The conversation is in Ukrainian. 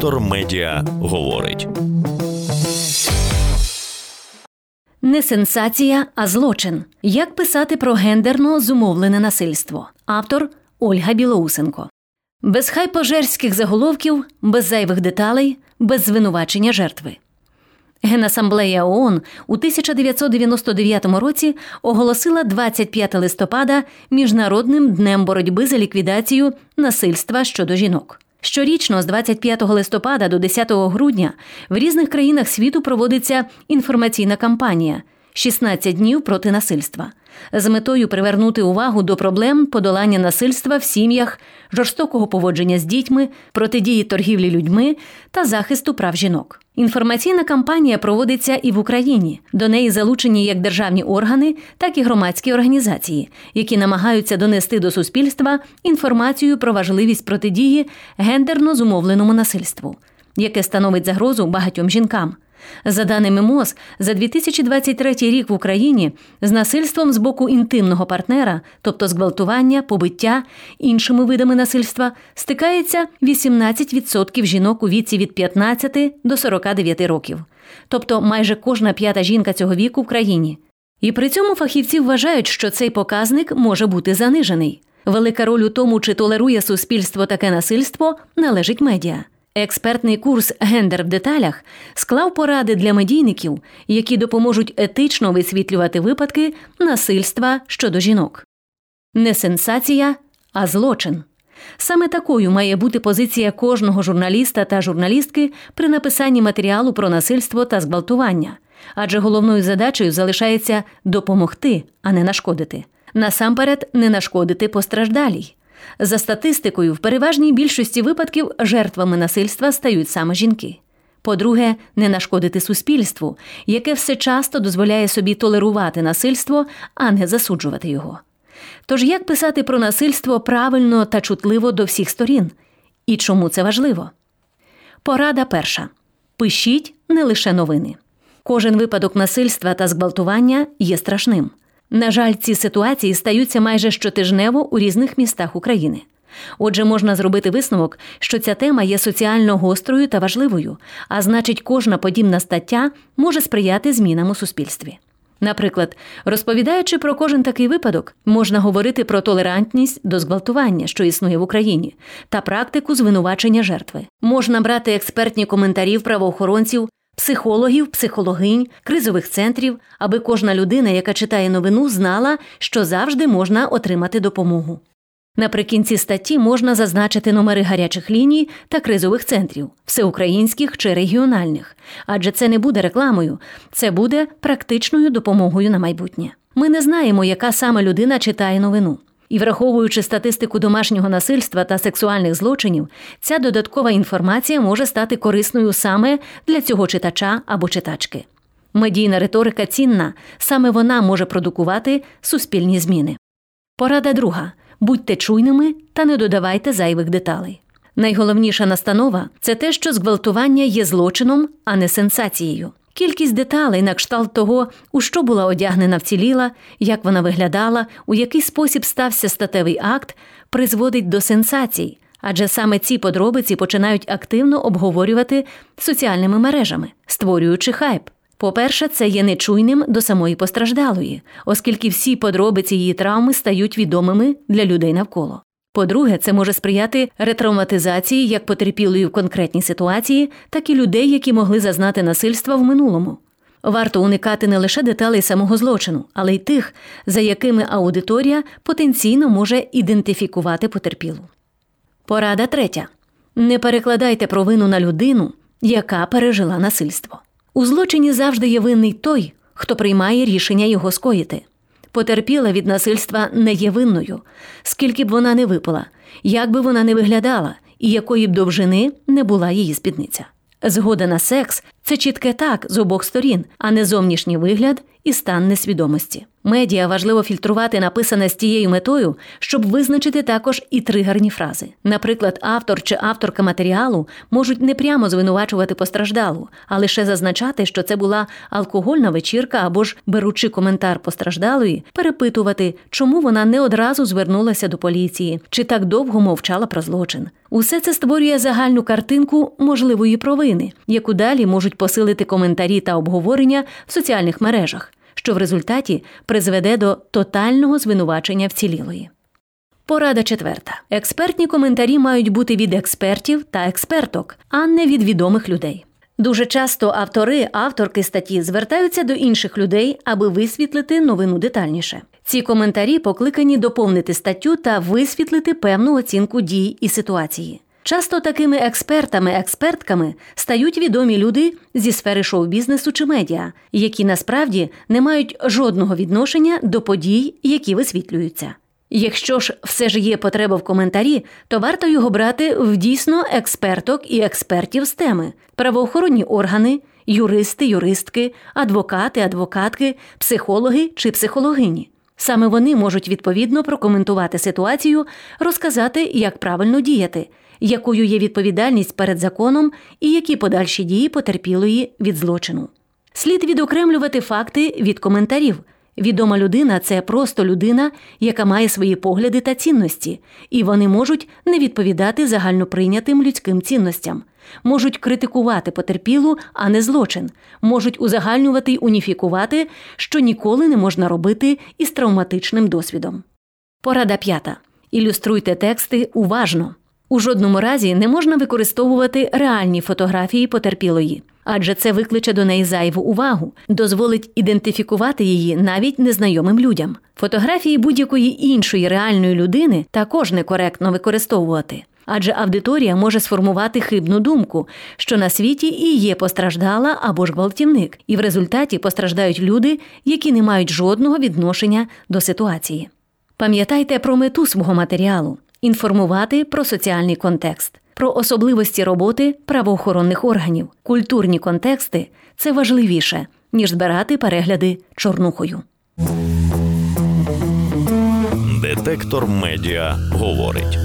Вектор Медіа говорить. Не сенсація, а злочин. Як писати про гендерно зумовлене насильство? Автор Ольга Білоусенко. Без хайпожерських заголовків, без зайвих деталей, без звинувачення жертви. Генасамблея ООН у 1999 році оголосила 25 листопада Міжнародним днем боротьби за ліквідацію насильства щодо жінок. Щорічно з 25 листопада до 10 грудня в різних країнах світу проводиться інформаційна кампанія «16 днів проти насильства з метою привернути увагу до проблем подолання насильства в сім'ях, жорстокого поводження з дітьми, протидії торгівлі людьми та захисту прав жінок. Інформаційна кампанія проводиться і в Україні. До неї залучені як державні органи, так і громадські організації, які намагаються донести до суспільства інформацію про важливість протидії гендерно зумовленому насильству, яке становить загрозу багатьом жінкам. За даними МОЗ, за 2023 рік в Україні з насильством з боку інтимного партнера, тобто зґвалтування, побиття іншими видами насильства, стикається 18% жінок у віці від 15 до 49 років, тобто майже кожна п'ята жінка цього віку в країні. І при цьому фахівці вважають, що цей показник може бути занижений. Велика роль у тому, чи толерує суспільство таке насильство, належить медіа. Експертний курс Гендер в деталях склав поради для медійників, які допоможуть етично висвітлювати випадки насильства щодо жінок. Не сенсація, а злочин. Саме такою має бути позиція кожного журналіста та журналістки при написанні матеріалу про насильство та зґвалтування, адже головною задачею залишається допомогти, а не нашкодити. Насамперед, не нашкодити постраждалій. За статистикою, в переважній більшості випадків жертвами насильства стають саме жінки. По-друге, не нашкодити суспільству, яке все часто дозволяє собі толерувати насильство, а не засуджувати його. Тож як писати про насильство правильно та чутливо до всіх сторін? І чому це важливо? Порада перша: пишіть не лише новини. Кожен випадок насильства та зґвалтування є страшним. На жаль, ці ситуації стаються майже щотижнево у різних містах України. Отже, можна зробити висновок, що ця тема є соціально гострою та важливою, а значить, кожна подібна стаття може сприяти змінам у суспільстві. Наприклад, розповідаючи про кожен такий випадок, можна говорити про толерантність до зґвалтування, що існує в Україні, та практику звинувачення жертви. Можна брати експертні коментарі правоохоронців психологів, психологинь, кризових центрів, аби кожна людина, яка читає новину, знала, що завжди можна отримати допомогу. Наприкінці статті можна зазначити номери гарячих ліній та кризових центрів, всеукраїнських чи регіональних, адже це не буде рекламою, це буде практичною допомогою на майбутнє. Ми не знаємо, яка саме людина читає новину. І враховуючи статистику домашнього насильства та сексуальних злочинів, ця додаткова інформація може стати корисною саме для цього читача або читачки. Медійна риторика цінна, саме вона може продукувати суспільні зміни. Порада друга будьте чуйними та не додавайте зайвих деталей. Найголовніша настанова це те, що зґвалтування є злочином, а не сенсацією. Кількість деталей на кшталт того, у що була одягнена вціліла, як вона виглядала, у який спосіб стався статевий акт, призводить до сенсацій, адже саме ці подробиці починають активно обговорювати соціальними мережами, створюючи хайп. По-перше, це є нечуйним до самої постраждалої, оскільки всі подробиці її травми стають відомими для людей навколо. По-друге, це може сприяти ретравматизації як потерпілої в конкретній ситуації, так і людей, які могли зазнати насильства в минулому. Варто уникати не лише деталей самого злочину, але й тих, за якими аудиторія потенційно може ідентифікувати потерпілу. Порада третя: не перекладайте провину на людину, яка пережила насильство. У злочині завжди є винний той, хто приймає рішення його скоїти потерпіла від насильства не є винною, скільки б вона не випила, як би вона не виглядала і якої б довжини не була її спідниця. Згода на секс Це чітке так з обох сторін, а не зовнішній вигляд і стан несвідомості. Медіа важливо фільтрувати написане з тією метою, щоб визначити також і тригерні фрази. Наприклад, автор чи авторка матеріалу можуть не прямо звинувачувати постраждалу, а лише зазначати, що це була алкогольна вечірка або ж беручи коментар постраждалої, перепитувати, чому вона не одразу звернулася до поліції чи так довго мовчала про злочин. Усе це створює загальну картинку можливої провини, яку далі можуть посилити коментарі та обговорення в соціальних мережах що в результаті призведе до тотального звинувачення вцілілої. Порада четверта: експертні коментарі мають бути від експертів та експерток, а не від відомих людей. Дуже часто автори, авторки статті звертаються до інших людей, аби висвітлити новину детальніше. Ці коментарі покликані доповнити статтю та висвітлити певну оцінку дій і ситуації. Часто такими експертами, експертками стають відомі люди зі сфери шоу-бізнесу чи медіа, які насправді не мають жодного відношення до подій, які висвітлюються. Якщо ж все ж є потреба в коментарі, то варто його брати в дійсно експерток і експертів з теми, правоохоронні органи, юристи, юристки, адвокати, адвокатки, психологи чи психологині. Саме вони можуть відповідно прокоментувати ситуацію, розказати, як правильно діяти якою є відповідальність перед законом і які подальші дії потерпілої від злочину. Слід відокремлювати факти від коментарів. Відома людина це просто людина, яка має свої погляди та цінності, і вони можуть не відповідати загальноприйнятим людським цінностям, можуть критикувати потерпілу, а не злочин, можуть узагальнювати й уніфікувати, що ніколи не можна робити із травматичним досвідом. Порада п'ята. Ілюструйте тексти уважно. У жодному разі не можна використовувати реальні фотографії потерпілої, адже це викличе до неї зайву увагу, дозволить ідентифікувати її навіть незнайомим людям. Фотографії будь-якої іншої реальної людини також некоректно використовувати. Адже аудиторія може сформувати хибну думку, що на світі і є постраждала або ж гвалтівник, і в результаті постраждають люди, які не мають жодного відношення до ситуації. Пам'ятайте про мету свого матеріалу інформувати про соціальний контекст, про особливості роботи правоохоронних органів. Культурні контексти це важливіше, ніж збирати перегляди чорнухою. Детектор медіа говорить.